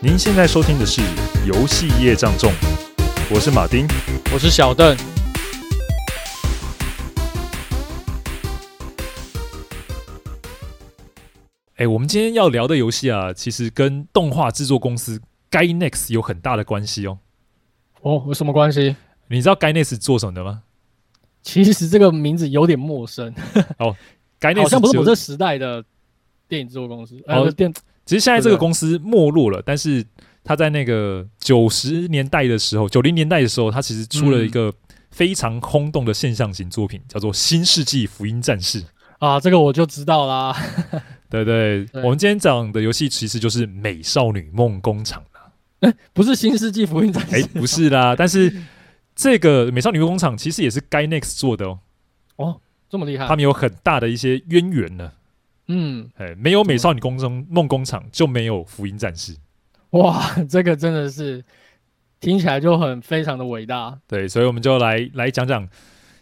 您现在收听的是《游戏业障重》，我是马丁，我是小邓。哎，我们今天要聊的游戏啊，其实跟动画制作公司 Gainex 有很大的关系哦。哦，有什么关系？你知道 Gainex 做什么的吗？其实这个名字有点陌生。哦，Gainax 好像不是我这时代的电影制作公司。哦，呃、电。其实现在这个公司没落了，但是他在那个九十年代的时候，九零年代的时候，他其实出了一个非常轰动的现象型作品，叫做《新世纪福音战士》啊，这个我就知道啦。对对，对，我们今天讲的游戏其实就是《美少女梦工厂》啦。哎，不是《新世纪福音战士》？哎，不是啦。但是这个《美少女梦工厂》其实也是 Gainax 做的哦。哦，这么厉害？他们有很大的一些渊源呢。嗯，哎，没有美少女工中梦工厂就没有福音战士。哇，这个真的是听起来就很非常的伟大。对，所以我们就来来讲讲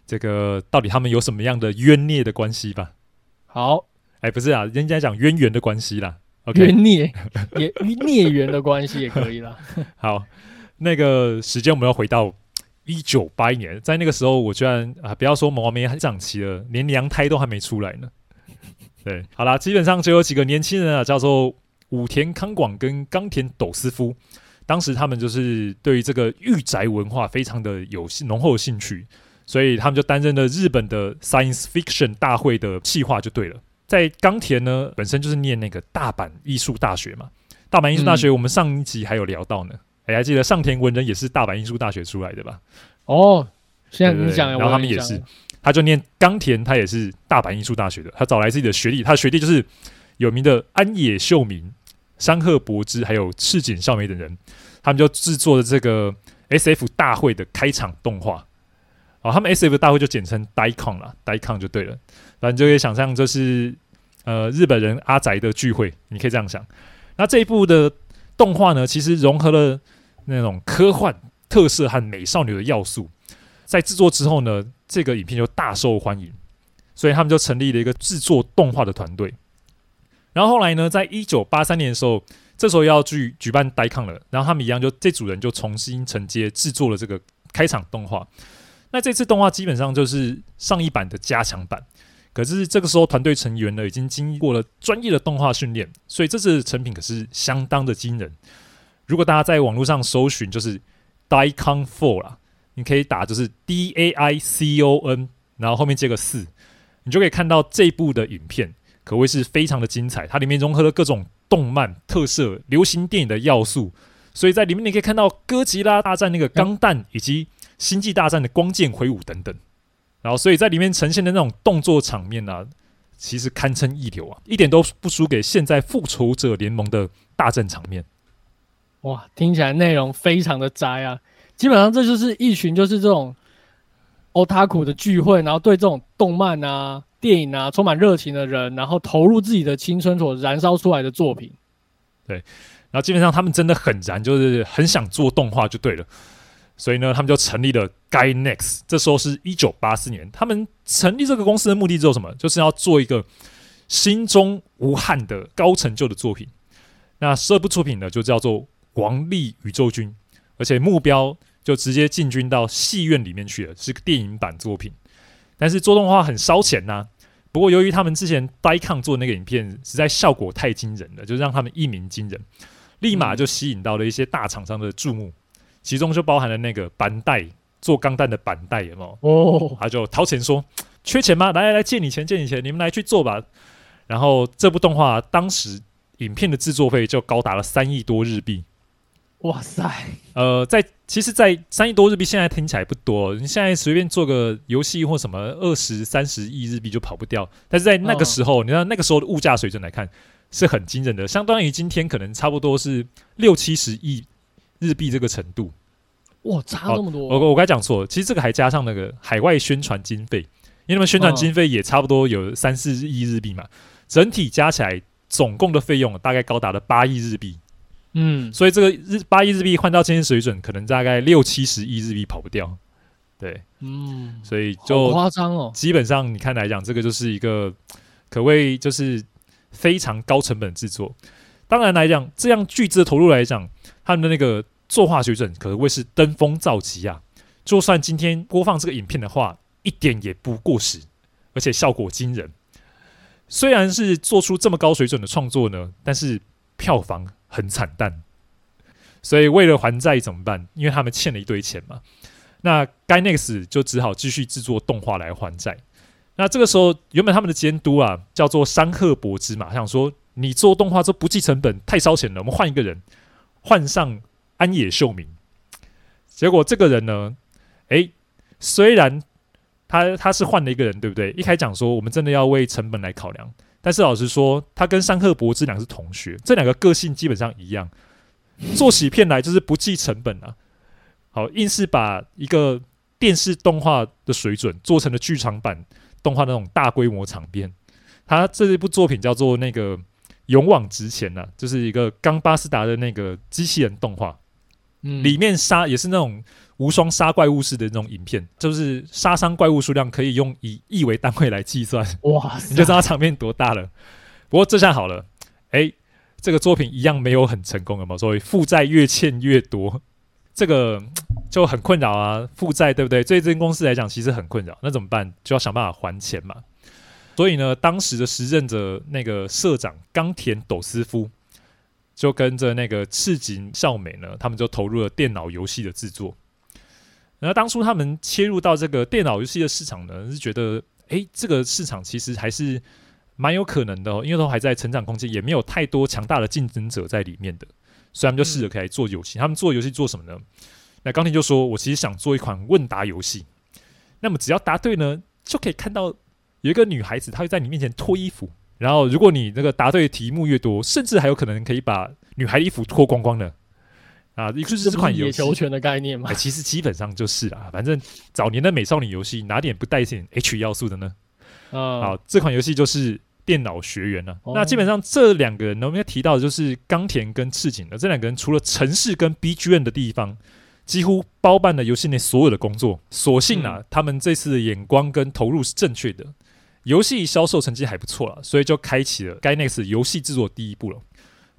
这个到底他们有什么样的冤孽的关系吧。好，哎，不是啊，人家讲渊源的关系啦。Okay、冤孽也孽缘的关系也可以啦。好，那个时间我们要回到一九八一年，在那个时候，我居然啊，不要说毛毛还长齐了，连娘胎都还没出来呢。对，好啦，基本上就有几个年轻人啊，叫做武田康广跟冈田斗司夫。当时他们就是对于这个御宅文化非常的有浓厚的兴趣，所以他们就担任了日本的 Science Fiction 大会的企划就对了。在冈田呢，本身就是念那个大阪艺术大学嘛。大阪艺术大学，我们上一集还有聊到呢。哎、嗯，还记得上田文人也是大阪艺术大学出来的吧？哦，现在你讲，然后他们也是。他就念冈田，他也是大阪艺术大学的。他找来自己的学弟，他的学弟就是有名的安野秀明、山贺博之，还有赤井孝美等人。他们就制作了这个 SF 大会的开场动画。哦，他们 SF 大会就简称 Daikon 啦，Daikon 就对了。反正就可以想象，就是呃日本人阿宅的聚会，你可以这样想。那这一部的动画呢，其实融合了那种科幻特色和美少女的要素。在制作之后呢，这个影片就大受欢迎，所以他们就成立了一个制作动画的团队。然后后来呢，在一九八三年的时候，这时候要去举办 Daikon 了，然后他们一样就这组人就重新承接制作了这个开场动画。那这次动画基本上就是上一版的加强版，可是这个时候团队成员呢已经经过了专业的动画训练，所以这次成品可是相当的惊人。如果大家在网络上搜寻，就是 Daikon 4啦。你可以打就是 D A I C O N，然后后面接个四，你就可以看到这部的影片，可谓是非常的精彩。它里面融合了各种动漫特色、流行电影的要素，所以在里面你可以看到哥吉拉大战那个钢弹，以及星际大战的光剑挥舞等等。然后，所以在里面呈现的那种动作场面啊，其实堪称一流啊，一点都不输给现在复仇者联盟的大战场面。哇，听起来内容非常的宅啊！基本上这就是一群就是这种 otaku 的聚会，然后对这种动漫啊、电影啊充满热情的人，然后投入自己的青春所燃烧出来的作品。对，然后基本上他们真的很燃，就是很想做动画就对了。所以呢，他们就成立了 Gainax。这时候是一九八四年，他们成立这个公司的目的只有什么？就是要做一个心中无憾的高成就的作品。那这部作品呢，就叫做《王力宇宙军》。而且目标就直接进军到戏院里面去了，是个电影版作品。但是做动画很烧钱呐、啊。不过由于他们之前 Daikon 做那个影片实在效果太惊人了，就让他们一鸣惊人，立马就吸引到了一些大厂商的注目，其中就包含了那个板带做钢弹的板带，有没有？哦，他就掏钱说：“缺钱吗？来来来，借你钱，借你钱，你们来去做吧。”然后这部动画当时影片的制作费就高达了三亿多日币。哇塞！呃，在其实，在三亿多日币现在听起来不多。你现在随便做个游戏或什么，二十三十亿日币就跑不掉。但是在那个时候，嗯、你知道那个时候的物价水准来看，是很惊人的，相当于今天可能差不多是六七十亿日币这个程度。哇，差那么多！我我刚才讲错了，其实这个还加上那个海外宣传经费，因为他们宣传经费也差不多有三四亿日币嘛，整体加起来总共的费用大概高达了八亿日币。嗯，所以这个日八亿日币换到今天水准，可能大概六七十亿日币跑不掉。对，嗯，所以就夸张哦。基本上你看来讲，这个就是一个可谓就是非常高成本制作。当然来讲，这样巨资的投入来讲，他们的那个作画水准可谓是登峰造极啊！就算今天播放这个影片的话，一点也不过时，而且效果惊人。虽然是做出这么高水准的创作呢，但是票房很惨淡。所以为了还债怎么办？因为他们欠了一堆钱嘛。那 g y n e x 就只好继续制作动画来还债。那这个时候，原本他们的监督啊叫做山贺博之嘛，想说你做动画这不计成本，太烧钱了，我们换一个人，换上安野秀明。结果这个人呢，诶，虽然他他是换了一个人，对不对？一开讲说我们真的要为成本来考量，但是老实说，他跟山贺博之两个是同学，这两个个性基本上一样。做起片来就是不计成本啊，好，硬是把一个电视动画的水准做成了剧场版动画那种大规模场面。他这一部作品叫做那个《勇往直前》呐，就是一个冈巴斯达的那个机器人动画，嗯，里面杀也是那种无双杀怪物式的那种影片，就是杀伤怪物数量可以用以亿为单位来计算，哇，你就知道场面多大了。不过这下好了，哎、欸。这个作品一样没有很成功有没有，所以负债越欠越多，这个就很困扰啊。负债对不对？对这间公司来讲其实很困扰，那怎么办？就要想办法还钱嘛。所以呢，当时的时任者那个社长冈田斗司夫就跟着那个赤井孝美呢，他们就投入了电脑游戏的制作。然后当初他们切入到这个电脑游戏的市场呢，是觉得诶，这个市场其实还是。蛮有可能的，因为都还在成长空间，也没有太多强大的竞争者在里面的，所以他们就试着可以做游戏。他们做游戏做什么呢？那冈田就说：“我其实想做一款问答游戏，那么只要答对呢，就可以看到有一个女孩子，她会在你面前脱衣服，然后如果你那个答对的题目越多，甚至还有可能可以把女孩衣服脱光光的啊！也就是这款游戏，球权的概念嘛。其实基本上就是啦，反正早年的美少女游戏哪点不带一点 H 要素的呢？嗯，好，这款游戏就是。电脑学员了、啊哦？那基本上这两个人呢，我们要提到的就是冈田跟赤井的这两个人，除了城市跟 BGM 的地方，几乎包办了游戏内所有的工作。所幸啊、嗯，他们这次的眼光跟投入是正确的，游戏销售成绩还不错了，所以就开启了 Gainax 游戏制作第一步了。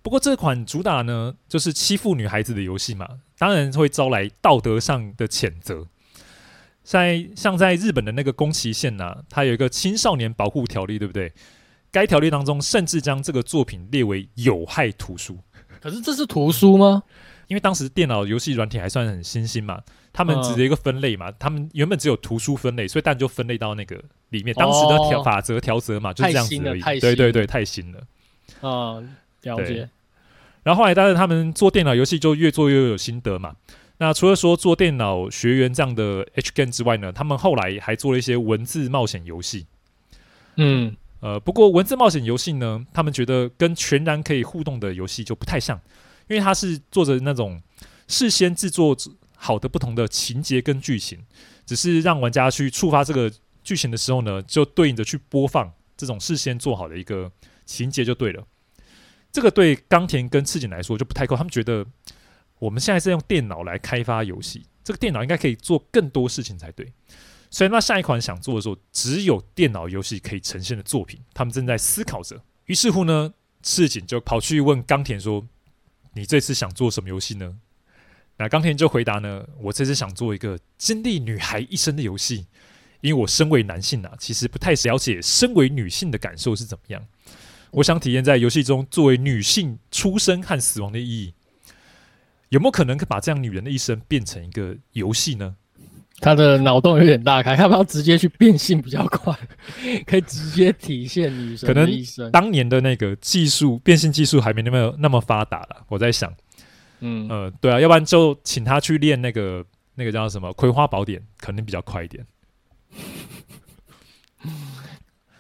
不过这款主打呢，就是欺负女孩子的游戏嘛，当然会招来道德上的谴责。在像在日本的那个宫崎县呐，它有一个青少年保护条例，对不对？该条例当中甚至将这个作品列为有害图书。可是这是图书吗？因为当时电脑游戏软体还算很新兴嘛，他们只是一个分类嘛，他们原本只有图书分类，所以当然就分类到那个里面。当时的条法则条则嘛，就是这样子而已。对对对，太新了。啊，了解。然后后来，但是他们做电脑游戏就越做越有心得嘛。那除了说做电脑学员这样的 H game 之外呢，他们后来还做了一些文字冒险游戏。嗯。呃，不过文字冒险游戏呢，他们觉得跟全然可以互动的游戏就不太像，因为它是做着那种事先制作好的不同的情节跟剧情，只是让玩家去触发这个剧情的时候呢，就对应着去播放这种事先做好的一个情节就对了。这个对冈田跟赤井来说就不太够，他们觉得我们现在是用电脑来开发游戏，这个电脑应该可以做更多事情才对。所以，那下一款想做的时候，只有电脑游戏可以呈现的作品，他们正在思考着。于是乎呢，赤井就跑去问冈田说：“你这次想做什么游戏呢？”那冈田就回答呢：“我这次想做一个经历女孩一生的游戏，因为我身为男性啊，其实不太了解身为女性的感受是怎么样。我想体验在游戏中作为女性出生和死亡的意义，有没有可能把这样女人的一生变成一个游戏呢？”他的脑洞有点大开，要不要直接去变性比较快？可以直接体现女生的一生。可能当年的那个技术，变性技术还没那么那么发达了。我在想，嗯呃，对啊，要不然就请他去练那个那个叫什么《葵花宝典》，可能比较快一点。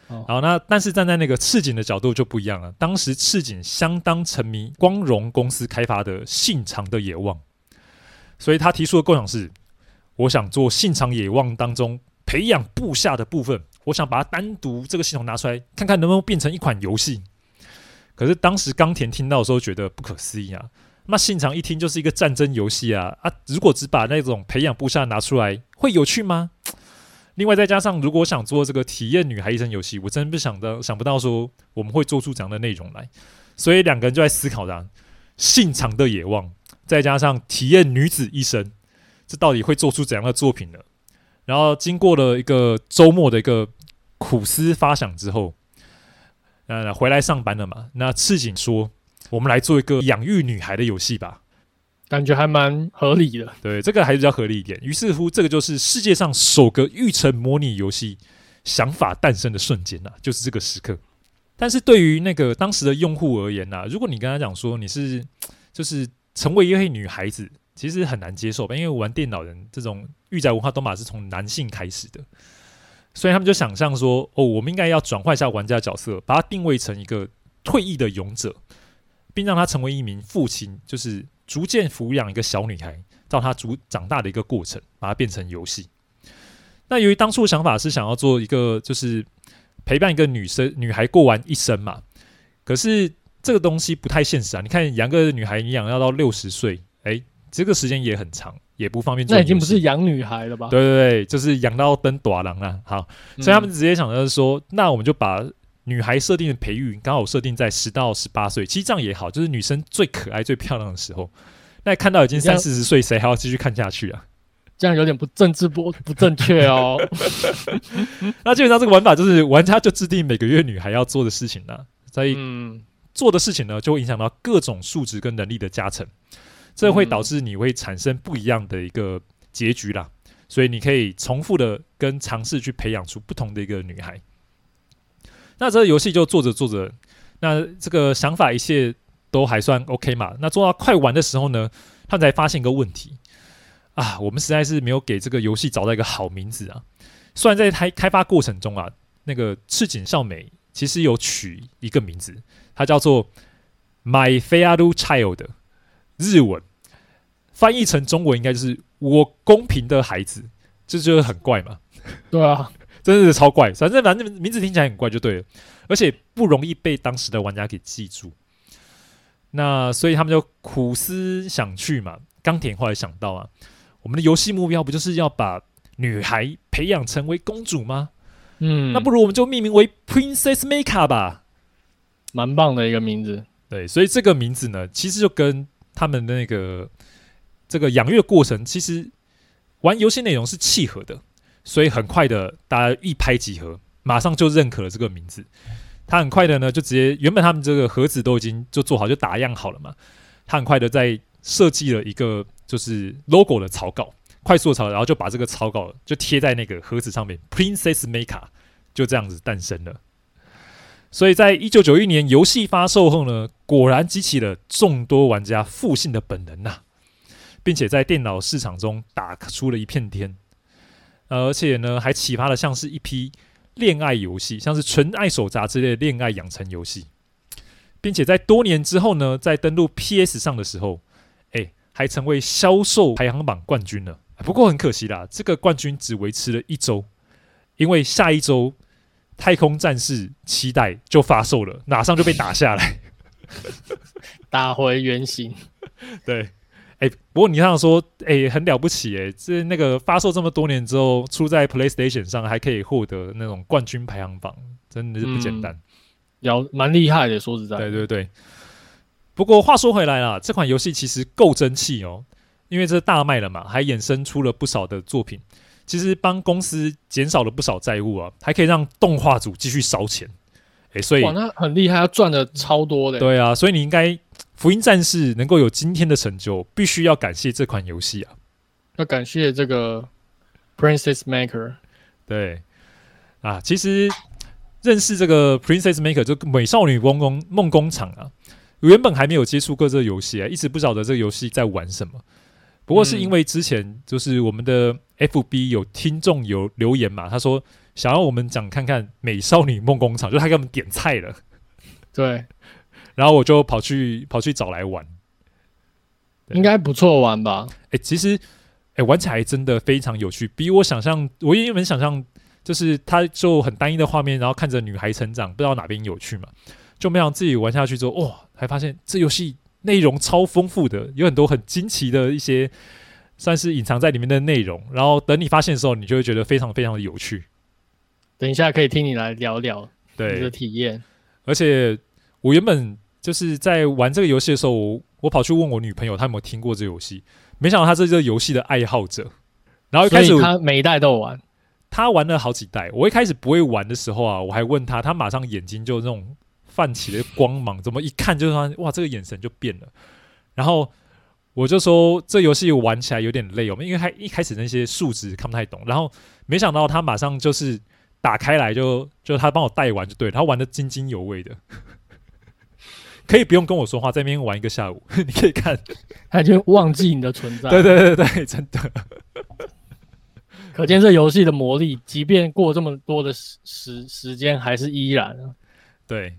好，那但是站在那个赤井的角度就不一样了。当时赤井相当沉迷光荣公司开发的《信长的野望》，所以他提出的构想是。我想做《信长野望》当中培养部下的部分，我想把它单独这个系统拿出来，看看能不能变成一款游戏。可是当时冈田听到的时候觉得不可思议啊！那信长一听就是一个战争游戏啊啊！如果只把那种培养部下拿出来，会有趣吗？另外再加上，如果想做这个体验女孩一生游戏，我真的不想到想不到说我们会做出这样的内容来。所以两个人就在思考着：信长的野望，再加上体验女子一生，这到底会做出怎样的作品呢？然后经过了一个周末的一个苦思发想之后，呃，回来上班了嘛。那赤井说：“我们来做一个养育女孩的游戏吧。”感觉还蛮合理的。对，这个还是比较合理一点。于是乎，这个就是世界上首个育成模拟游戏想法诞生的瞬间呐、啊，就是这个时刻。但是对于那个当时的用户而言呐、啊，如果你跟他讲说你是就是成为一位女孩子，其实很难接受吧？因为玩电脑人这种御宅文化都嘛是从男性开始的，所以他们就想象说，哦，我们应该要转换一下玩家角色，把它定位成一个退役的勇者，并让他成为一名父亲，就是逐渐抚养一个小女孩到她逐长大的一个过程，把它变成游戏。那由于当初的想法是想要做一个就是。陪伴一个女生女孩过完一生嘛，可是这个东西不太现实啊！你看养个女孩，你养要到六十岁，哎，这个时间也很长，也不方便做。那已经不是养女孩了吧？对对对，就是养到登短郎了。好，所以他们直接想的是说，嗯、那我们就把女孩设定的培育刚好设定在十到十八岁，其实这样也好，就是女生最可爱、最漂亮的时候。那看到已经三四十岁，谁还要继续看下去啊？这样有点不政治不不正确哦。那基本上这个玩法就是玩家就制定每个月女孩要做的事情呢，所以做的事情呢就会影响到各种数值跟能力的加成，这会导致你会产生不一样的一个结局啦。所以你可以重复的跟尝试去培养出不同的一个女孩。那这个游戏就做着做着，那这个想法一切都还算 OK 嘛。那做到快完的时候呢，他才发现一个问题。啊，我们实在是没有给这个游戏找到一个好名字啊！虽然在开开发过程中啊，那个赤井孝美其实有取一个名字，它叫做 My Fair Child，日文翻译成中文应该就是我公平的孩子，这就，就是很怪嘛。对啊，真的是超怪。反正反正名字听起来很怪就对了，而且不容易被当时的玩家给记住。那所以他们就苦思想去嘛，冈田后来想到啊。我们的游戏目标不就是要把女孩培养成为公主吗？嗯，那不如我们就命名为 Princess Maker 吧，蛮棒的一个名字。对，所以这个名字呢，其实就跟他们的那个这个养育的过程，其实玩游戏内容是契合的，所以很快的大家一拍即合，马上就认可了这个名字。他很快的呢，就直接原本他们这个盒子都已经就做好，就打样好了嘛。他很快的在设计了一个。就是 logo 的草稿，快速的草稿，然后就把这个草稿就贴在那个盒子上面，Princess Maker 就这样子诞生了。所以在一九九一年游戏发售后呢，果然激起了众多玩家复信的本能呐、并且在电脑市场中打出了一片天。而且呢，还启发了像是一批恋爱游戏，像是《纯爱手札》之类的恋爱养成游戏，并且在多年之后呢，在登陆 PS 上的时候。哎还成为销售排行榜冠军了，不过很可惜啦，这个冠军只维持了一周，因为下一周《太空战士期待》就发售了，马上就被打下来，打回原形。对，哎、欸，不过你这样说，哎、欸，很了不起哎、欸，这那个发售这么多年之后，出在 PlayStation 上还可以获得那种冠军排行榜，真的是不简单，要蛮厉害的。说实在，对对对。不过话说回来啦，这款游戏其实够争气哦，因为这大卖了嘛，还衍生出了不少的作品，其实帮公司减少了不少债务啊，还可以让动画组继续烧钱，哎，所以哇，那很厉害，他赚的超多的。对啊，所以你应该《福音战士》能够有今天的成就，必须要感谢这款游戏啊，要感谢这个 Princess Maker。对啊，其实认识这个 Princess Maker 就美少女梦工梦工厂啊。原本还没有接触过这个游戏啊，一直不晓得这个游戏在玩什么。不过是因为之前就是我们的 FB 有听众有留言嘛，他说想要我们讲看看《美少女梦工厂》，就他给我们点菜了。对，然后我就跑去跑去找来玩，应该不错玩吧？哎、欸，其实哎、欸、玩起来真的非常有趣，比我想象，我原本想象就是它就很单一的画面，然后看着女孩成长，不知道哪边有趣嘛。就没想自己玩下去之后，哇，还发现这游戏内容超丰富的，有很多很惊奇的一些，算是隐藏在里面的内容。然后等你发现的时候，你就会觉得非常非常的有趣。等一下可以听你来聊聊对你的体验。而且我原本就是在玩这个游戏的时候，我我跑去问我女朋友，她有没有听过这个游戏？没想到她是这个游戏的爱好者。然后一开始她每一代都有玩，她玩了好几代。我一开始不会玩的时候啊，我还问她，她马上眼睛就那种泛起了光芒，怎么一看就说哇，这个眼神就变了。然后我就说这游戏玩起来有点累，我们因为他一开始那些数值看不太懂，然后没想到她马上就是打开来就就她帮我带玩就对，她玩的津津有味的，可以不用跟我说话，在那边玩一个下午，你可以看，他就忘记你的存在。对对对对，真的，可见这游戏的魔力，即便过这么多的时时时间，还是依然。对，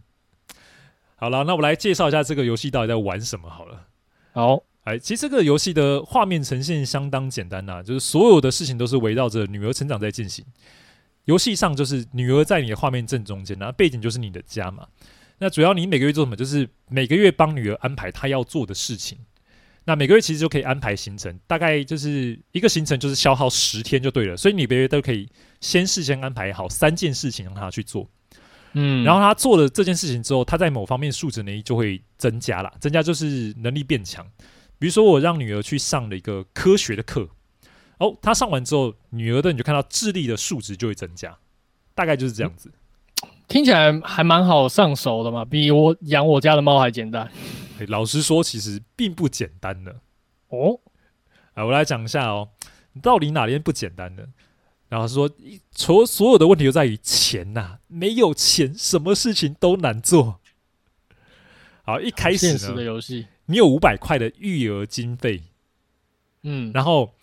好了，那我来介绍一下这个游戏到底在玩什么好了。好，哎，其实这个游戏的画面呈现相当简单呐、啊，就是所有的事情都是围绕着女儿成长在进行。游戏上就是女儿在你的画面正中间，然后背景就是你的家嘛。那主要你每个月做什么？就是每个月帮女儿安排她要做的事情。那每个月其实就可以安排行程，大概就是一个行程就是消耗十天就对了。所以你每个月都可以先事先安排好三件事情让她去做。嗯，然后他做了这件事情之后，他在某方面数值能力就会增加了，增加就是能力变强。比如说，我让女儿去上了一个科学的课，哦，她上完之后，女儿的你就看到智力的数值就会增加，大概就是这样子。听起来还蛮好上手的嘛，比我养我家的猫还简单。老实说，其实并不简单的。哦，啊，我来讲一下哦，到底哪边不简单呢？然后说，所所有的问题都在于钱呐、啊，没有钱，什么事情都难做。好，一开始呢，现实的游戏，你有五百块的育儿经费，嗯，然后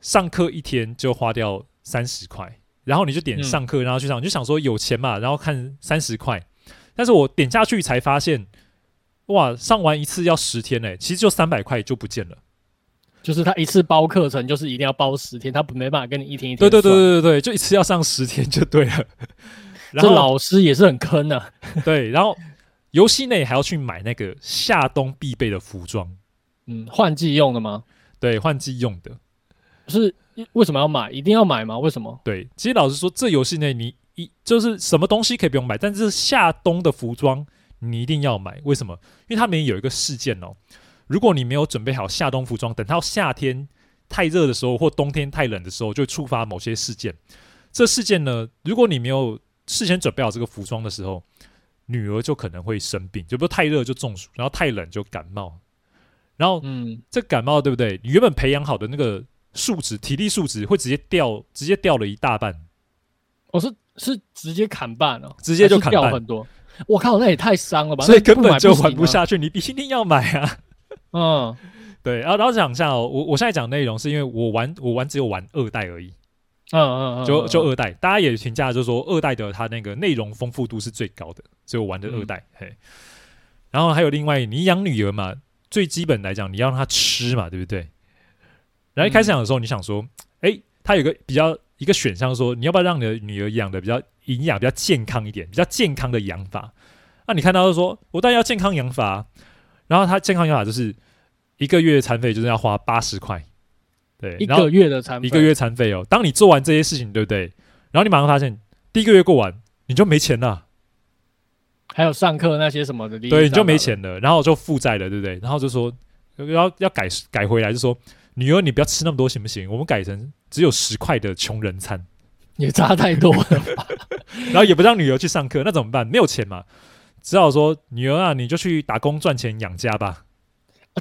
上课一天就花掉三十块，然后你就点上课，然后去上，你就想说有钱嘛，然后看三十块，但是我点下去才发现，哇，上完一次要十天呢，其实就三百块就不见了。就是他一次包课程，就是一定要包十天，他没办法跟你一天一天。对对对对对，就一次要上十天就对了。然 后这老师也是很坑的。对，然后游戏内还要去买那个夏冬必备的服装。嗯，换季用的吗？对，换季用的。是为什么要买？一定要买吗？为什么？对，其实老实说，这游戏内你一就是什么东西可以不用买，但是夏冬的服装你一定要买。为什么？因为它里面有一个事件哦。如果你没有准备好夏冬服装，等到夏天太热的时候，或冬天太冷的时候，就触发某些事件。这事件呢，如果你没有事先准备好这个服装的时候，女儿就可能会生病，就比如太热就中暑，然后太冷就感冒。然后，嗯，这感冒对不对？你原本培养好的那个数值，体力数值会直接掉，直接掉了一大半。我、哦、是是直接砍半哦，直接就砍半掉很多。我靠，那也太伤了吧！所以根本就玩不下去，你必定要买啊。嗯，对，然后然后讲一下哦，我我现在讲内容是因为我玩我玩只有玩二代而已，嗯嗯嗯，就就二代，大家也评价就是说二代的它那个内容丰富度是最高的，所以我玩的二代，嗯、嘿。然后还有另外，你养女儿嘛，最基本来讲，你要让她吃嘛，对不对？然后一开始讲的时候，你想说，哎、嗯，它有个比较一个选项说，你要不要让你的女儿养的比较营养、比较健康一点，比较健康的养法？那你看到就说，我当然要健康养法。然后他健康养法就是一个月餐费就是要花八十块，对，一个月的餐费，一个月餐费哦。当你做完这些事情，对不对？然后你马上发现第一个月过完，你就没钱了，还有上课那些什么的，对，你就没钱了，然后就负债了，对不对？然后就说要要改改回来，就说女儿你不要吃那么多行不行？我们改成只有十块的穷人餐，也差太多了吧。然后也不让女儿去上课，那怎么办？没有钱嘛。只好说女儿啊，你就去打工赚钱养家吧。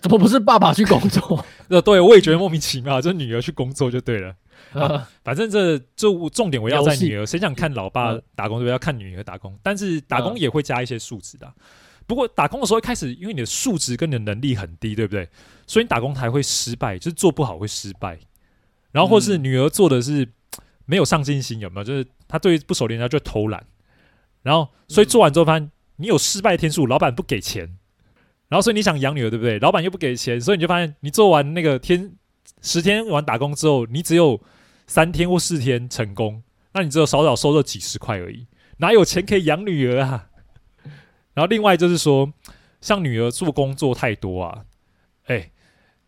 怎么不是爸爸去工作？呃，对，我也觉得莫名其妙，就是女儿去工作就对了。啊、反正这就重点围绕在女儿，谁想看老爸打工，对不对？要看女儿打工。但是打工也会加一些数值的。不过打工的时候一开始，因为你的数值跟你的能力很低，对不对？所以你打工还会失败，就是做不好会失败。然后或是女儿做的是 没有上进心，有没有？就是她对不熟练，她就会偷懒。然后所以做完之后发现。你有失败天数，老板不给钱，然后所以你想养女儿，对不对？老板又不给钱，所以你就发现你做完那个天十天完打工之后，你只有三天或四天成功，那你只有少少收入几十块而已，哪有钱可以养女儿啊？然后另外就是说，像女儿做工作太多啊，哎，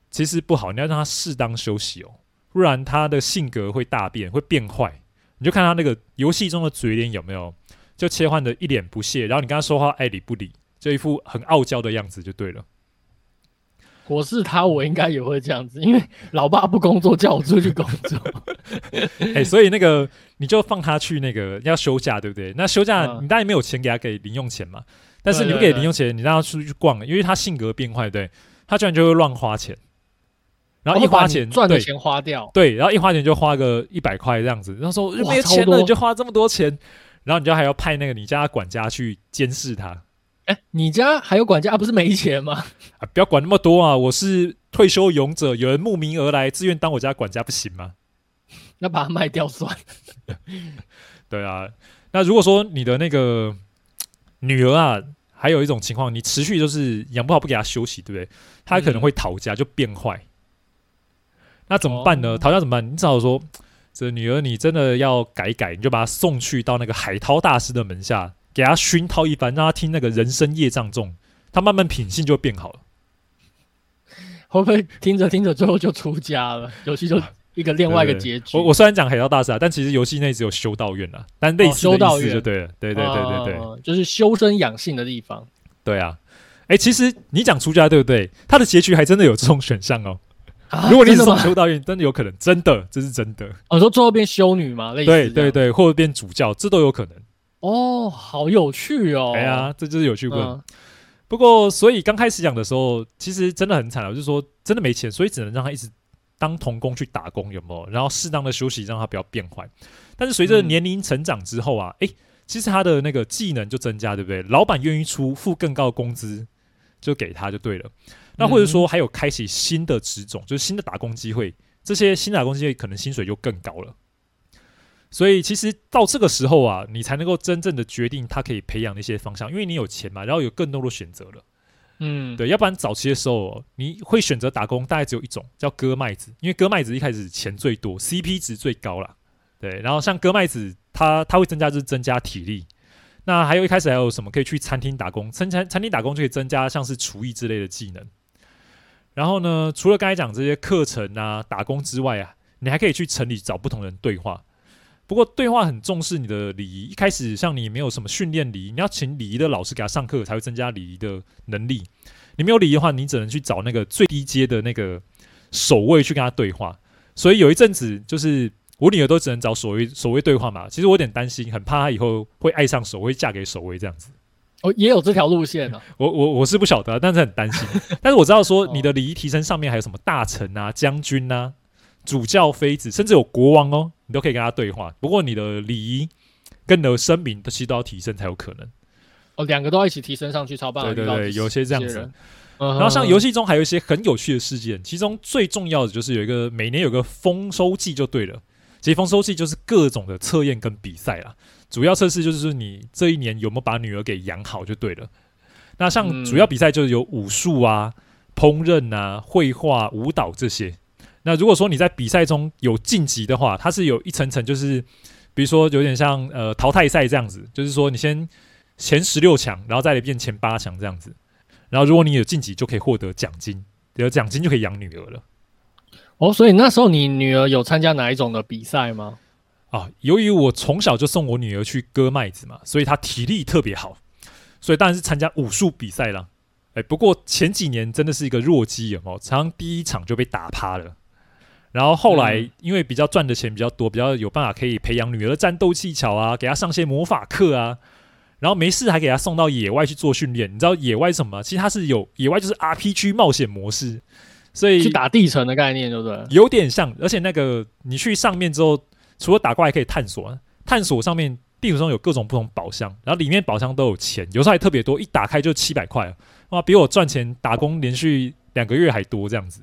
其实不好，你要让他适当休息哦，不然他的性格会大变，会变坏。你就看他那个游戏中的嘴脸有没有？就切换的一脸不屑，然后你跟他说话爱理不理，就一副很傲娇的样子就对了。我是他，我应该也会这样子，因为老爸不工作，叫我出去工作。哎、欸，所以那个你就放他去那个要休假，对不对？那休假、嗯、你当然没有钱给他给零用钱嘛，但是你不给零用钱，你让他出去逛，因为他性格变坏，对？他居然就会乱花钱。然后一花钱赚的钱花掉，对，然后一花钱就花个一百块这样子。然后说没有钱了，你就花这么多钱，然后你就还要派那个你家管家去监视他。哎，你家还有管家，不是没钱吗？啊，不要管那么多啊！我是退休勇者，有人慕名而来，自愿当我家管家，不行吗？那把它卖掉算了。对啊，那如果说你的那个女儿啊，还有一种情况，你持续就是养不好，不给她休息，对不对？她可能会逃家，就变坏。嗯那怎么办呢？逃家怎么办？你只好说，这女儿你真的要改改，你就把她送去到那个海涛大师的门下，给她熏陶一番，让她听那个人生业障重，她慢慢品性就会变好了。会不会听着听着最后就出家了？游戏就一个另外一个结局。我我虽然讲海涛大师啊，但其实游戏内只有修道院啊，但类似的意思就对了。对对对对对，就是修身养性的地方。对啊，哎，其实你讲出家对不对？他的结局还真的有这种选项哦。啊、如果你是送修道院，真的有可能，真的，这是真的。我、哦、说最后变修女嘛，类似对对对，或者变主教，这都有可能。哦，好有趣哦！哎呀，这就是有趣问。嗯、不过，所以刚开始讲的时候，其实真的很惨了，就是说真的没钱，所以只能让他一直当童工去打工，有没有？然后适当的休息，让他不要变坏。但是随着年龄成长之后啊，哎、嗯，其实他的那个技能就增加，对不对？老板愿意出付更高的工资，就给他就对了。那或者说还有开启新的职种，就是新的打工机会，这些新打工机会可能薪水就更高了。所以其实到这个时候啊，你才能够真正的决定他可以培养的一些方向，因为你有钱嘛，然后有更多的选择了。嗯，对，要不然早期的时候你会选择打工，大概只有一种叫割麦子，因为割麦子一开始钱最多，CP 值最高啦。对，然后像割麦子，它它会增加就是增加体力。那还有一开始还有什么可以去餐厅打工，餐餐餐厅打工就可以增加像是厨艺之类的技能。然后呢，除了刚才讲这些课程啊、打工之外啊，你还可以去城里找不同人对话。不过对话很重视你的礼仪，一开始像你没有什么训练礼仪，你要请礼仪的老师给他上课，才会增加礼仪的能力。你没有礼仪的话，你只能去找那个最低阶的那个守卫去跟他对话。所以有一阵子，就是我女儿都只能找守卫守卫对话嘛。其实我有点担心，很怕她以后会爱上守卫，嫁给守卫这样子。哦，也有这条路线呢、啊。我我我是不晓得，但是很担心。但是我知道说，你的礼仪提升上面还有什么大臣啊、将军啊、主教、妃子，甚至有国王哦，你都可以跟他对话。不过你的礼仪跟你的声名，其实都要提升才有可能。哦，两个都要一起提升上去，超棒。对对对，有些这样子。然后像游戏中还有一些很有趣的事件，其中最重要的就是有一个每年有个丰收季就对了。其实丰收季就是各种的测验跟比赛啦。主要测试就是说你这一年有没有把女儿给养好就对了。那像主要比赛就是有武术啊、烹饪啊、绘画、舞蹈这些。那如果说你在比赛中有晋级的话，它是有一层层，就是比如说有点像呃淘汰赛这样子，就是说你先前十六强，然后再来变前八强这样子。然后如果你有晋级，就可以获得奖金，有奖金就可以养女儿了。哦，所以那时候你女儿有参加哪一种的比赛吗？啊，由于我从小就送我女儿去割麦子嘛，所以她体力特别好，所以当然是参加武术比赛啦。哎，不过前几年真的是一个弱鸡哦，常常第一场就被打趴了。然后后来因为比较赚的钱比较多，比较有办法可以培养女儿的战斗技巧啊，给她上些魔法课啊，然后没事还给她送到野外去做训练。你知道野外是什么吗？其实它是有野外就是 RPG 冒险模式，所以去打地层的概念，对不对？有点像，而且那个你去上面之后。除了打怪，还可以探索。探索上面地图上有各种不同宝箱，然后里面宝箱都有钱，有时候还特别多，一打开就七百块，哇，比我赚钱打工连续两个月还多，这样子。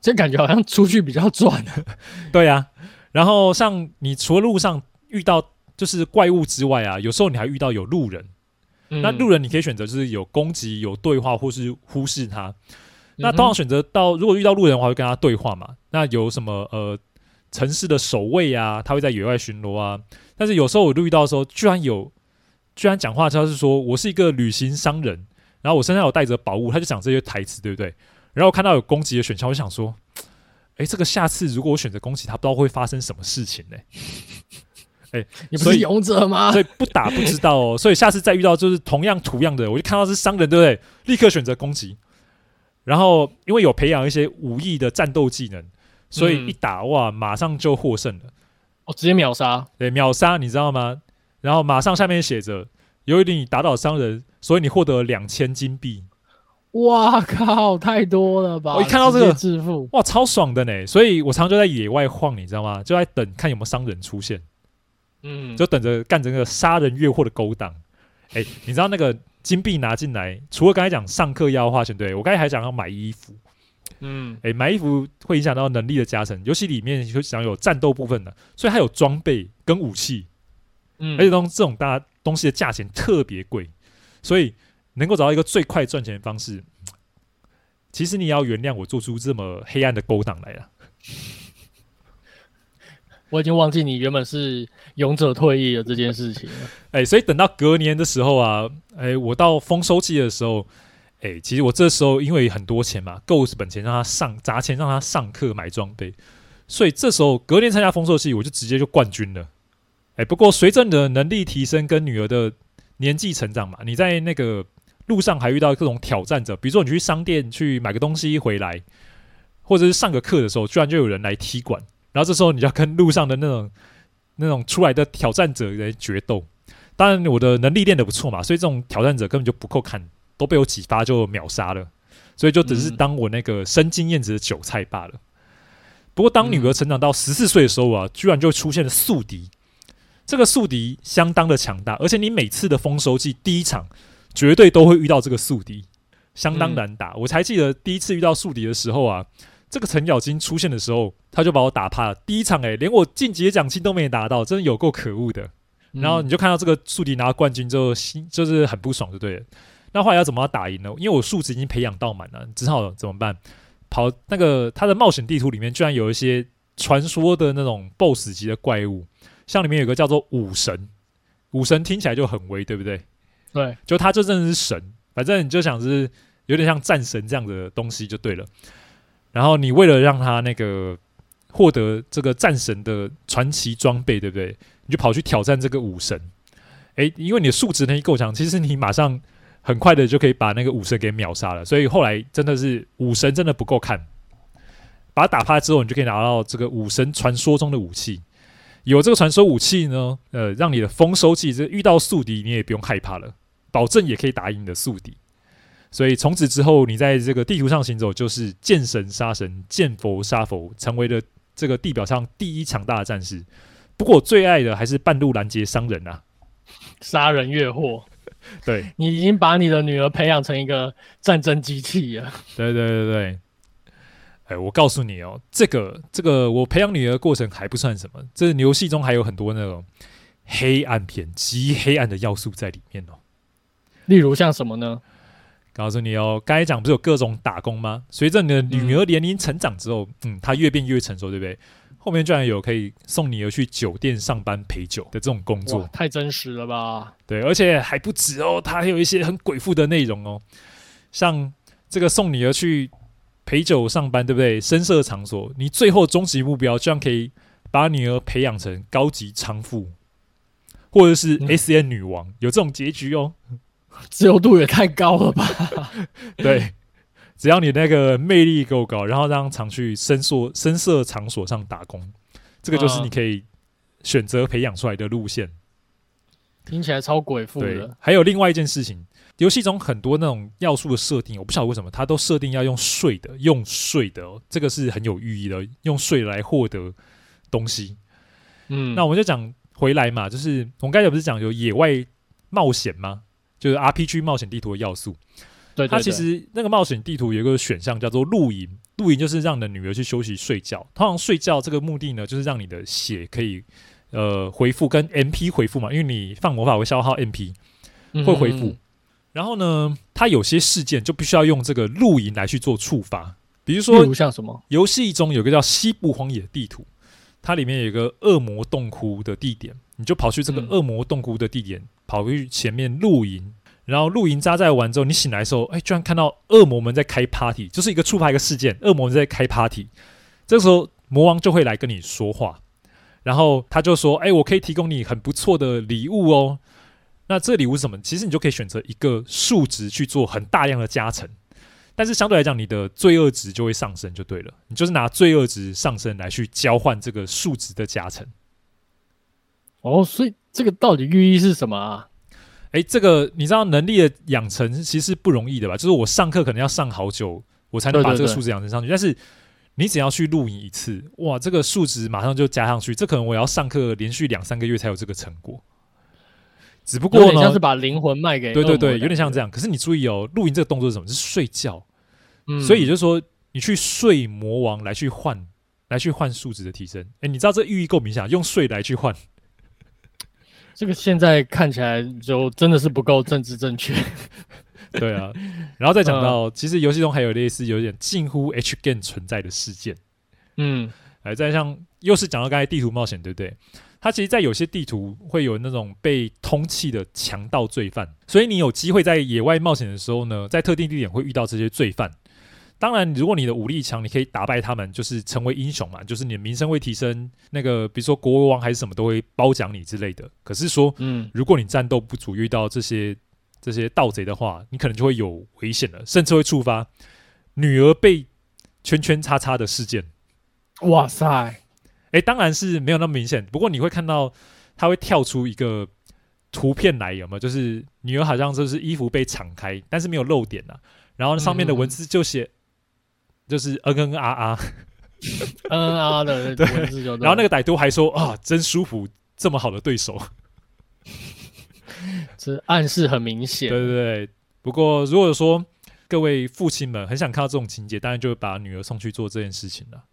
这感觉好像出去比较赚。对呀、啊，然后像你除了路上遇到就是怪物之外啊，有时候你还遇到有路人。嗯、那路人你可以选择就是有攻击、有对话，或是忽视他。嗯、那通常选择到如果遇到路人的话，会跟他对话嘛？那有什么呃？城市的守卫啊，他会在野外巡逻啊。但是有时候我遇到的时候，居然有，居然讲话，他是说我是一个旅行商人，然后我身上有带着宝物，他就讲这些台词，对不对？然后我看到有攻击的选项，我就想说，哎，这个下次如果我选择攻击他，不知道会发生什么事情呢？哎，你不是勇者吗？所以不打不知道哦。所以下次再遇到就是同样图样的，我就看到是商人，对不对？立刻选择攻击。然后因为有培养一些武艺的战斗技能，所以一打哇，马上就获胜了。哦，直接秒杀，对，秒杀，你知道吗？然后马上下面写着，由于你打倒商人，所以你获得两千金币。哇靠，太多了吧！我一看到这个致富，哇，超爽的呢。所以我常常就在野外晃，你知道吗？就在等看有没有商人出现。嗯，就等着干这个杀人越货的勾当。哎，你知道那个金币拿进来，除了刚才讲上课要花钱，对，我刚才还讲要买衣服。嗯，哎，买衣服会影响到能力的加成，游戏里面就想有战斗部分的，所以它有装备跟武器。嗯，而且东这种大东西的价钱特别贵，所以能够找到一个最快赚钱的方式，其实你也要原谅我做出这么黑暗的勾当来了。我已经忘记你原本是勇者退役了这件事情了。哎、欸，所以等到隔年的时候啊，哎、欸，我到丰收季的时候，哎、其实我这时候因为很多钱嘛，够本钱让他上砸钱让他上课买装备，所以这时候隔年参加丰收季，我就直接就冠军了。哎、不过随着你的能力提升跟女儿的年纪成长嘛，你在那个路上还遇到各种挑战者，比如说你去商店去买个东西回来，或者是上个课的时候，居然就有人来踢馆。然后这时候你要跟路上的那种、那种出来的挑战者来决斗。当然我的能力练得不错嘛，所以这种挑战者根本就不够看，都被我几发就秒杀了。所以就只是当我那个生经验值的韭菜罢了。不过当女儿成长到十四岁的时候啊，居然就出现了宿敌。这个宿敌相当的强大，而且你每次的丰收季第一场绝对都会遇到这个宿敌，相当难打。我才记得第一次遇到宿敌的时候啊。这个程咬金出现的时候，他就把我打怕了。第一场，诶，连我晋级的奖金都没拿到，真的有够可恶的。然后你就看到这个宿敌拿到冠军之后，心就是很不爽，就对了。那后来要怎么打赢呢？因为我数值已经培养到满了，只好怎么办？跑那个他的冒险地图里面，居然有一些传说的那种 BOSS 级的怪物，像里面有个叫做武神，武神听起来就很威，对不对？对，就他就真的是神，反正你就想是有点像战神这样的东西就对了。然后你为了让他那个获得这个战神的传奇装备，对不对？你就跑去挑战这个武神。诶，因为你的数值能力够强，其实你马上很快的就可以把那个武神给秒杀了。所以后来真的是武神真的不够看，把他打趴之后，你就可以拿到这个武神传说中的武器。有这个传说武器呢，呃，让你的丰收季这遇到宿敌你也不用害怕了，保证也可以打赢你的宿敌。所以从此之后，你在这个地图上行走，就是见神杀神，见佛杀佛，成为了这个地表上第一强大的战士。不过我最爱的还是半路拦截商人啊，杀人越货。对，你已经把你的女儿培养成一个战争机器了。对对对对，哎，我告诉你哦，这个这个我培养女儿的过程还不算什么，这游戏中还有很多那种黑暗片、极黑暗的要素在里面哦。例如像什么呢？告诉你哦，刚才讲不是有各种打工吗？随着你的女儿年龄成长之后，嗯，她越变越成熟，对不对？后面居然有可以送女儿去酒店上班陪酒的这种工作，太真实了吧？对，而且还不止哦，它还有一些很鬼附的内容哦，像这个送女儿去陪酒上班，对不对？深色场所，你最后终极目标居然可以把女儿培养成高级娼妇，或者是 S N 女王，嗯、有这种结局哦。自由度也太高了吧？对，只要你那个魅力够高，然后让常去深色深色场所上打工，这个就是你可以选择培养出来的路线。听起来超鬼父的。对，还有另外一件事情，游戏中很多那种要素的设定，我不晓得为什么它都设定要用税的，用税的哦，这个是很有寓意的，用税来获得东西。嗯，那我们就讲回来嘛，就是我们刚才不是讲有野外冒险吗？就是 RPG 冒险地图的要素，对，它其实那个冒险地图有一个选项叫做露营，露营就是让你的女儿去休息睡觉。通常睡觉这个目的呢，就是让你的血可以呃回复跟 MP 回复嘛，因为你放魔法会消耗 MP，会回复。然后呢，它有些事件就必须要用这个露营来去做触发，比如说像什么，游戏中有个叫西部荒野地图，它里面有一个恶魔洞窟的地点，你就跑去这个恶魔洞窟的地点。跑去前面露营，然后露营扎寨完之后，你醒来的时候，哎，居然看到恶魔们在开 party，就是一个触发一个事件，恶魔们在开 party。这时候魔王就会来跟你说话，然后他就说：“哎，我可以提供你很不错的礼物哦。”那这礼物是什么？其实你就可以选择一个数值去做很大量的加成，但是相对来讲，你的罪恶值就会上升，就对了。你就是拿罪恶值上升来去交换这个数值的加成。哦，所以这个到底寓意是什么啊？哎，这个你知道能力的养成其实是不容易的吧？就是我上课可能要上好久，我才能把这个数值养成上去。对对对，但是你只要去录影一次，哇，这个数值马上就加上去。这可能我要上课连续两三个月才有这个成果。只不过呢，像是把灵魂卖给对对对，有点像这样。可是你注意哦，录影这个动作是什么？是睡觉。嗯，所以也就是说，你去睡魔王来去换，来去换数值的提升。哎，你知道这寓意够明显，用睡来去换。这个现在看起来就真的是不够政治正确。对啊，然后再讲到，嗯、其实游戏中还有类似有点近乎 H game 存在的事件。嗯，哎，再像又是讲到刚才地图冒险，对不对？它其实，在有些地图会有那种被通缉的强盗罪犯，所以你有机会在野外冒险的时候呢，在特定地点会遇到这些罪犯。当然，如果你的武力强，你可以打败他们，就是成为英雄嘛，就是你的名声会提升。那个，比如说国王还是什么，都会褒奖你之类的。可是说，嗯，如果你战斗不足，遇到这些这些盗贼的话，你可能就会有危险了，甚至会触发女儿被圈圈叉叉的事件。哇塞！哎，当然是没有那么明显。不过你会看到，它会跳出一个图片来，有没有？就是女儿好像就是衣服被敞开，但是没有露点啊。然后上面的文字就写，就是嗯嗯啊啊，嗯嗯啊的。然后那个歹徒还说啊，真舒服，这么好的对手。这暗示很明显。对对对。不过如果说各位父亲们很想看到这种情节，当然就会把女儿送去做这件事情了。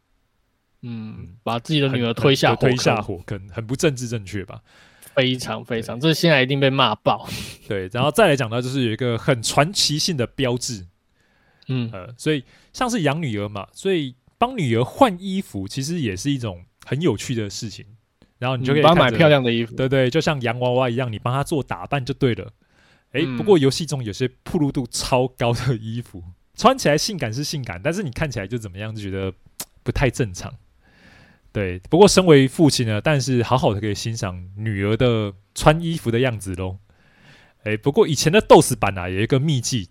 嗯，把自己的女儿推下推下火坑，很不政治正确吧？非常非常，这现在一定被骂爆。对，然后再来讲到，就是有一个很传奇性的标志，嗯呃，所以像是养女儿嘛，所以帮女儿换衣服，其实也是一种很有趣的事情。然后你就可以帮买漂亮的衣服，对对，就像洋娃娃一样，你帮她做打扮就对了。哎，不过游戏中有些铺路度超高的衣服，穿起来性感是性感，但是你看起来就怎么样，就觉得不太正常。对，不过身为父亲呢，但是好好的可以欣赏女儿的穿衣服的样子喽。哎，不过以前的 DOS 版啊，有一个秘技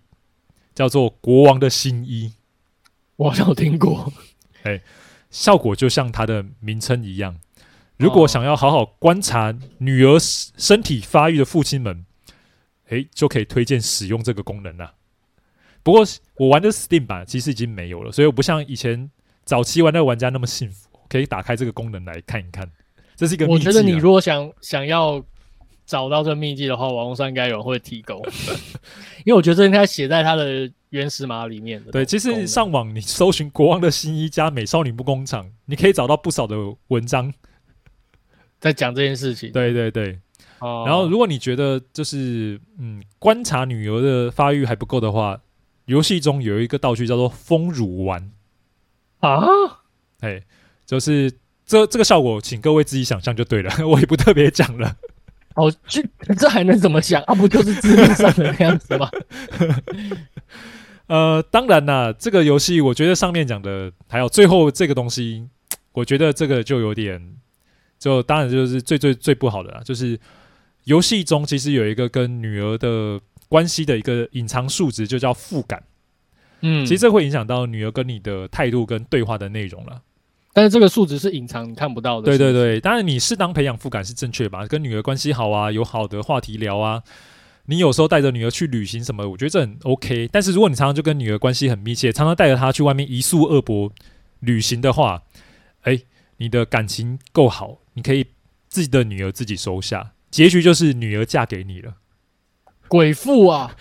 叫做“国王的新衣”，我好像有听过。哎，效果就像它的名称一样。如果想要好好观察女儿身体发育的父亲们，哎，就可以推荐使用这个功能了。不过我玩的 Steam 版其实已经没有了，所以我不像以前早期玩的玩家那么幸福。可以打开这个功能来看一看，这是一个。我觉得你如果想想要找到这秘籍的话，网络上应该有人会提供，因为我觉得这应该写在他的原始码里面的。对，其实上网你搜寻“国王的新衣”加“美少女木工厂”，你可以找到不少的文章在讲这件事情。对对对。哦。然后，如果你觉得就是嗯，观察女儿的发育还不够的话，游戏中有一个道具叫做“丰乳丸”啊，哎。就是这这个效果，请各位自己想象就对了，我也不特别讲了。哦，这 这还能怎么想啊？不就是字面上的那样子吗？呃，当然啦，这个游戏我觉得上面讲的，还有最后这个东西，我觉得这个就有点，就当然就是最最最不好的啦，就是游戏中其实有一个跟女儿的关系的一个隐藏数值，就叫负感。嗯，其实这会影响到女儿跟你的态度跟对话的内容了。但是这个数值是隐藏，你看不到的。对对对，当然你适当培养负感是正确吧？跟女儿关系好啊，有好的话题聊啊。你有时候带着女儿去旅行什么，我觉得这很 OK。但是如果你常常就跟女儿关系很密切，常常带着她去外面一宿二博旅行的话，哎，你的感情够好，你可以自己的女儿自己收下，结局就是女儿嫁给你了。鬼父啊，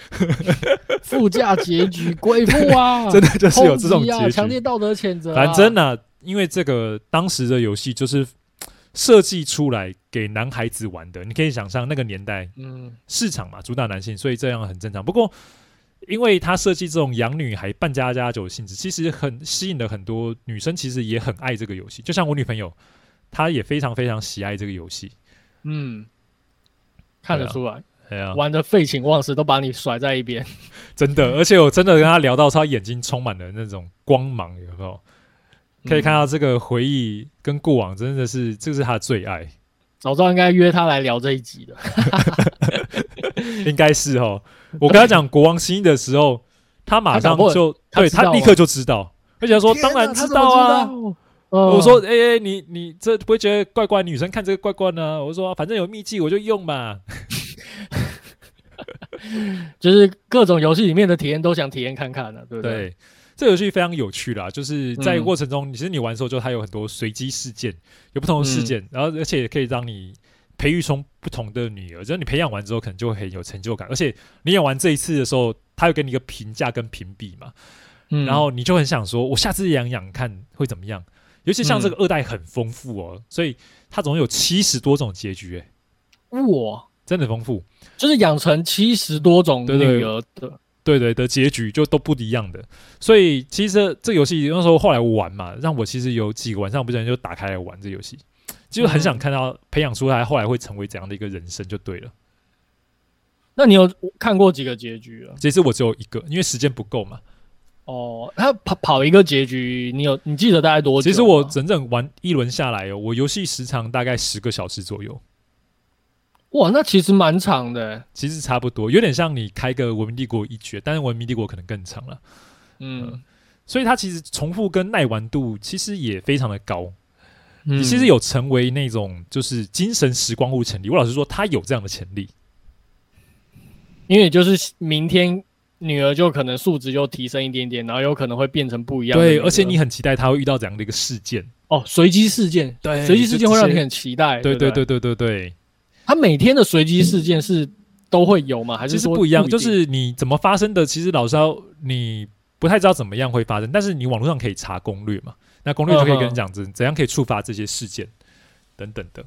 副驾结局，鬼父啊，真的就是有这种结局，强烈道德谴责。反正呢，因为这个当时的游戏就是设计出来给男孩子玩的，你可以想象那个年代，嗯，市场嘛，主打男性，所以这样很正常。不过，因为他设计这种养女孩扮家家酒的性质，其实很吸引了很多女生，其实也很爱这个游戏。就像我女朋友，她也非常非常喜爱这个游戏。嗯，看得出来。玩的废寝忘食，都把你甩在一边，真的。而且我真的跟他聊到，他眼睛充满了那种光芒，有没有？可以看到这个回忆跟过往真的是，这是他的最爱。早知道应该约他来聊这一集的，应该是哦。我跟他讲国王新衣的时候，他马上就他对他立刻就知道，而且他说当然知道啊。道我说哎哎，你你这不会觉得怪怪？女生看这个怪怪呢？我说反正有秘籍我就用嘛。就是各种游戏里面的体验都想体验看看的，对不对？对，这个游戏非常有趣啦，就是在过程中，其实你玩的时候就它有很多随机事件，有不同的事件，然后而且也可以让你培育出不同的女儿，就是你培养完之后可能就会很有成就感，而且你演完这一次的时候，他会给你一个评价跟评比嘛，然后你就很想说，我下次养养看会怎么样？尤其像这个二代很丰富哦，所以它总共有七十多种结局，哎，哇！真的丰富，就是养成七十多种女儿的，对对的结局就都不一样的。所以其实这个游戏那时候后来玩嘛，让我其实有几个晚上不小心就打开来玩这游戏，就很想看到培养出来后来会成为怎样的一个人生就对了。那你有看过几个结局了？其实我只有一个，因为时间不够嘛。哦，他跑跑一个结局，你有你记得大概多久？其实我整整玩一轮下来哦，我游戏时长大概十个小时左右。哇，那其实蛮长的。其实差不多，有点像你开个文明帝国一绝，但是文明帝国可能更长了。嗯，嗯，所以它其实重复跟耐玩度其实也非常的高。嗯，你其实有成为那种就是精神时光屋潜力。我老实说，他有这样的潜力，因为就是明天女儿就可能素质就提升一点点，然后有可能会变成不一样的。对，而且你很期待她会遇到怎样的一个事件哦，随机事件，对，随机事件会让你很期待。对对对对对对，对。他每天的随机事件是都会有吗？还是说不一样？就是你怎么发生的？其实老实说，你不太知道怎么样会发生，但是你网络上可以查攻略嘛？那攻略就可以跟你讲怎怎样可以触发这些事件等等的。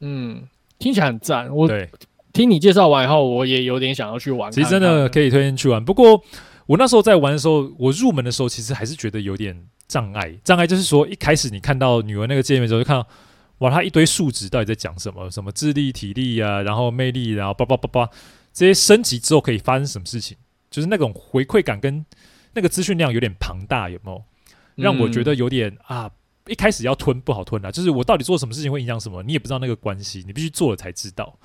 嗯，听起来很赞。我对听你介绍完以后，我也有点想要去玩看看。其实真的可以推荐去玩。不过我那时候在玩的时候，我入门的时候其实还是觉得有点障碍。障碍就是说，一开始你看到女儿那个界面的时候，就看到。哇，他一堆数值到底在讲什么？什么智力、体力啊，然后魅力，然后叭叭叭叭，这些升级之后可以发生什么事情？就是那种回馈感跟那个资讯量有点庞大，有没有？让我觉得有点啊，一开始要吞不好吞啊。就是我到底做什么事情会影响什么？你也不知道那个关系，你必须做了才知道。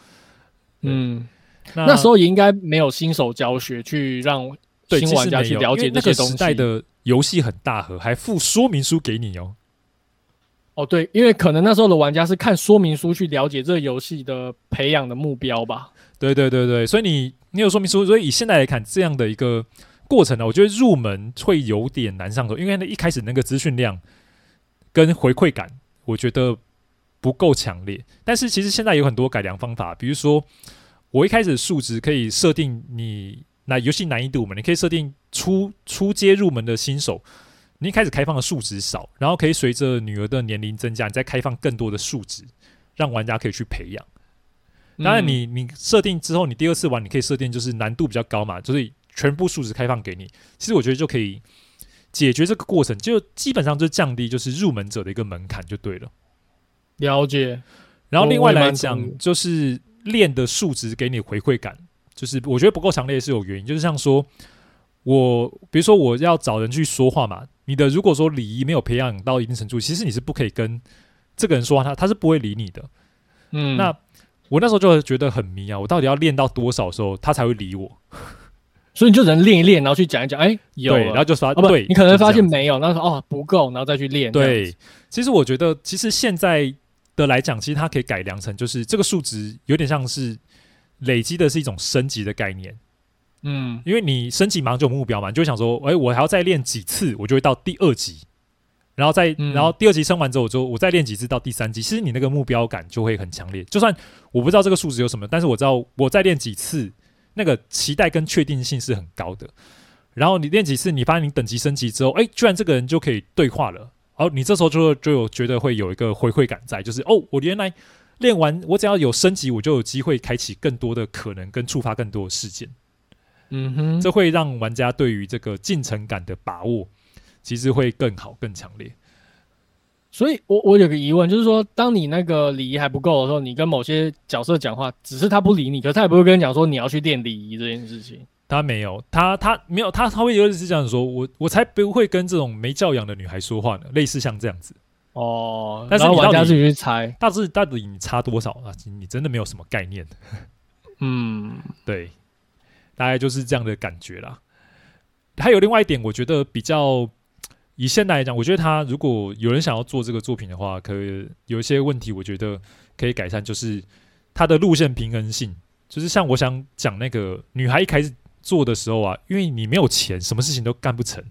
嗯，那，那时候也应该没有新手教学去让新玩家去了解。那个时代的游戏很大盒，还附说明书给你哦。哦，对，因为可能那时候的玩家是看说明书去了解这个游戏的培养的目标吧。对对对对，所以你你有说明书，所以以现在来看这样的一个过程呢，我觉得入门会有点难上手，因为那一开始那个资讯量跟回馈感，我觉得不够强烈。但是其实现在有很多改良方法，比如说我一开始数值可以设定你那游戏难易度嘛，你可以设定初初阶入门的新手。你一开始开放的数值少，然后可以随着女儿的年龄增加，你再开放更多的数值，让玩家可以去培养。当然你，你你设定之后，你第二次玩，你可以设定就是难度比较高嘛，就是全部数值开放给你。其实我觉得就可以解决这个过程，就基本上就降低就是入门者的一个门槛就对了。了解。然后另外来讲，就是练的数值给你回馈感，就是我觉得不够强烈是有原因，就是像说我比如说我要找人去说话嘛。你的如果说礼仪没有培养到一定程度，其实你是不可以跟这个人说话，他他是不会理你的。嗯，那我那时候就觉得很迷啊，我到底要练到多少时候他才会理我？所以你就只能练一练，然后去讲一讲，哎、欸，有，然后就说、哦、对，你可能发现没有，那时候哦不够，然后再去练。对，其实我觉得，其实现在的来讲，其实它可以改良成，就是这个数值有点像是累积的是一种升级的概念。嗯，因为你升级马上就有目标嘛，你就会想说，哎，我还要再练几次，我就会到第二级，然后再，嗯、然后第二级升完之后，我就我再练几次到第三级。其实你那个目标感就会很强烈。就算我不知道这个数值有什么，但是我知道我再练几次，那个期待跟确定性是很高的。然后你练几次，你发现你等级升级之后，哎，居然这个人就可以对话了，然后你这时候就就有觉得会有一个回馈感在，就是哦，我原来练完，我只要有升级，我就有机会开启更多的可能跟触发更多的事件。嗯哼，这会让玩家对于这个进程感的把握，其实会更好、更强烈。所以我我有个疑问，就是说，当你那个礼仪还不够的时候，你跟某些角色讲话，只是他不理你，可是他也不会跟你讲说你要去练礼仪这件事情。他没有，他他没有，他他会有点是这样说，我我才不会跟这种没教养的女孩说话呢，类似像这样子。哦，但是你玩家自己去猜，大致到底你差多少啊？你真的没有什么概念。嗯，对，大概就是这样的感觉啦。还有另外一点，我觉得比较以现在来讲，我觉得他如果有人想要做这个作品的话，可以有一些问题，我觉得可以改善，就是他的路线平衡性。就是像我想讲那个女孩一开始做的时候啊，因为你没有钱，什么事情都干不成。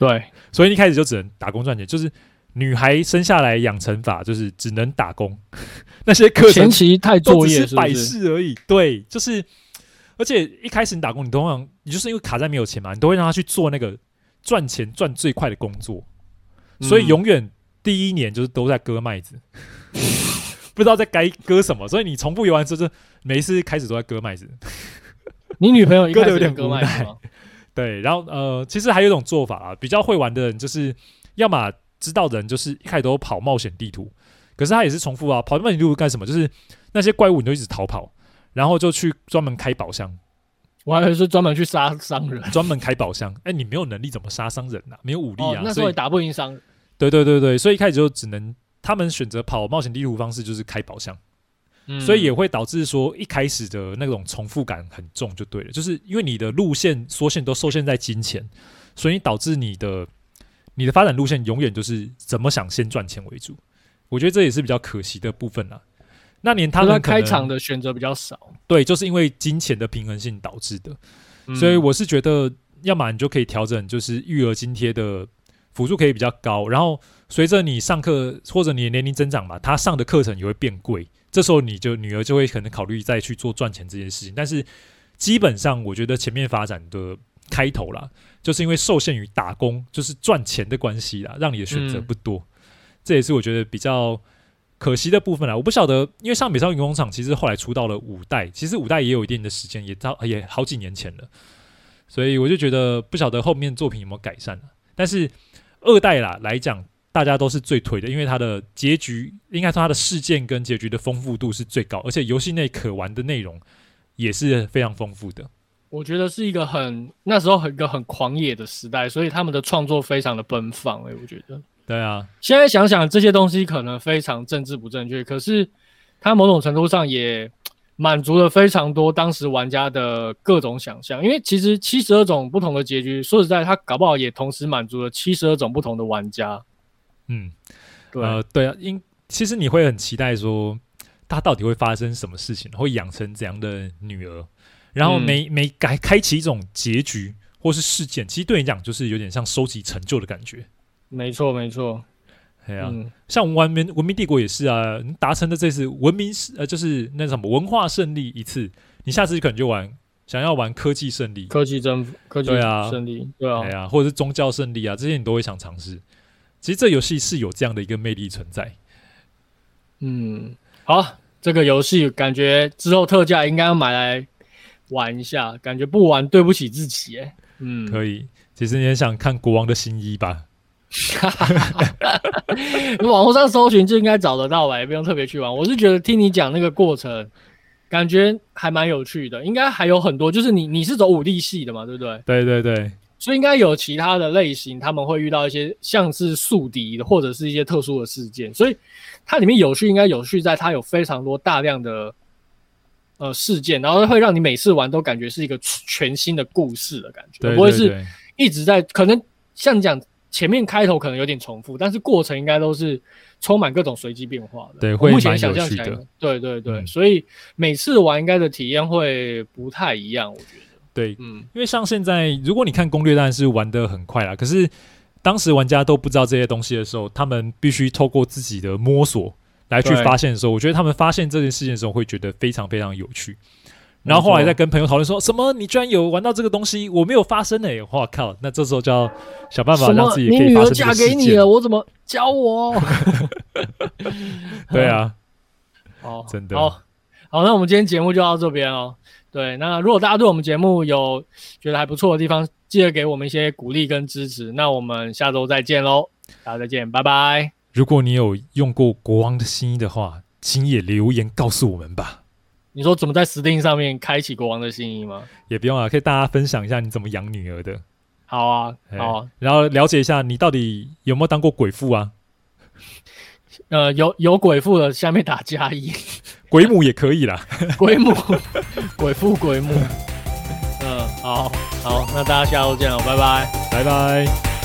对，所以一开始就只能打工赚钱，就是。女孩生下来养成法就是只能打工，那些课程前期太作业是摆事而已。对，就是，而且一开始你打工，你通常你就是因为卡在没有钱嘛，你都会让他去做那个赚钱赚最快的工作，所以永远第一年就是都在割麦子，嗯、不知道在该割什么，所以你重复游玩之后，就每一次开始都在割麦子。你女朋友割的有点割麦子吗？对，然后呃，其实还有一种做法啊，比较会玩的人就是要么。知道的人就是一开始都跑冒险地图，可是他也是重复啊，跑冒险地图干什么？就是那些怪物你都一直逃跑，然后就去专门开宝箱。我还以为是专门去杀商人，专门开宝箱。哎、欸，你没有能力怎么杀商人啊？没有武力啊，哦、那时候也打不赢商人。对对对对，所以一开始就只能他们选择跑冒险地图方式就是开宝箱，嗯、所以也会导致说一开始的那种重复感很重，就对了，就是因为你的路线缩限都受限在金钱，所以导致你的。你的发展路线永远就是怎么想先赚钱为主，我觉得这也是比较可惜的部分啦。那年他们开场的选择比较少，对，就是因为金钱的平衡性导致的。嗯、所以我是觉得，要么你就可以调整，就是育儿津贴的辅助可以比较高，然后随着你上课或者你的年龄增长嘛，他上的课程也会变贵，这时候你就女儿就会可能考虑再去做赚钱这件事情。但是基本上，我觉得前面发展的。开头啦，就是因为受限于打工，就是赚钱的关系啦，让你的选择不多，嗯、这也是我觉得比较可惜的部分啊。我不晓得，因为像美少女工厂其实后来出到了五代，其实五代也有一定的时间，也到也好几年前了，所以我就觉得不晓得后面作品有没有改善。但是二代啦来讲，大家都是最推的，因为它的结局应该说它的事件跟结局的丰富度是最高，而且游戏内可玩的内容也是非常丰富的。我觉得是一个很那时候很一个很狂野的时代，所以他们的创作非常的奔放。哎，我觉得，对啊。现在想想这些东西可能非常政治不正确，可是它某种程度上也满足了非常多当时玩家的各种想象。因为其实七十二种不同的结局，说实在，它搞不好也同时满足了七十二种不同的玩家。嗯，对，呃，对啊，因其实你会很期待说，它到底会发生什么事情，会养成怎样的女儿。然后每每改开启一种结局或是事件，其实对你讲就是有点像收集成就的感觉。没错，没错。对啊，嗯、像我们玩文文明帝国也是啊，你达成的这次文明呃，就是那什么文化胜利一次，你下次可能就玩想要玩科技胜利、科技征服、科技胜利，对啊，对啊，或者是宗教胜利啊，这些你都会想尝试。其实这游戏是有这样的一个魅力存在。嗯，好，这个游戏感觉之后特价应该要买来。玩一下，感觉不玩对不起自己哎。嗯，可以。其实你也想看国王的新衣吧？网络上搜寻就应该找得到吧，也不用特别去玩。我是觉得听你讲那个过程，感觉还蛮有趣的。应该还有很多，就是你你是走武力系的嘛，对不对？对对对。所以应该有其他的类型，他们会遇到一些像是宿敌的，或者是一些特殊的事件。所以它里面有趣，应该有趣在它有非常多大量的。呃，事件，然后会让你每次玩都感觉是一个全新的故事的感觉，不会是一直在可能像你讲前面开头可能有点重复，但是过程应该都是充满各种随机变化的。对，会目前想象起来，对对对，嗯、所以每次玩应该的体验会不太一样，我觉得。对，嗯，因为像现在，如果你看攻略，当然是玩的很快啦。可是当时玩家都不知道这些东西的时候，他们必须透过自己的摸索。来去发现的时候，我觉得他们发现这件事情的时候会觉得非常非常有趣。然后后来再跟朋友讨论说什么，你居然有玩到这个东西，我没有发生诶、欸！哇靠！那这时候就要想办法让自己可以发生女儿嫁给你了，我怎么教我？对啊，好，真的好好。那我们今天节目就到这边哦。对，那如果大家对我们节目有觉得还不错的地方，记得给我们一些鼓励跟支持。那我们下周再见喽，大家再见，拜拜。如果你有用过国王的新衣的话，请也留言告诉我们吧。你说怎么在 Steam 上面开启国王的心意吗？也不用啊，可以大家分享一下你怎么养女儿的。好啊，好啊，然后了解一下你到底有没有当过鬼父啊？呃，有有鬼父的下面打加一，鬼母也可以啦，鬼母、鬼父、鬼母。嗯，好好，那大家下周见了，拜拜，拜拜。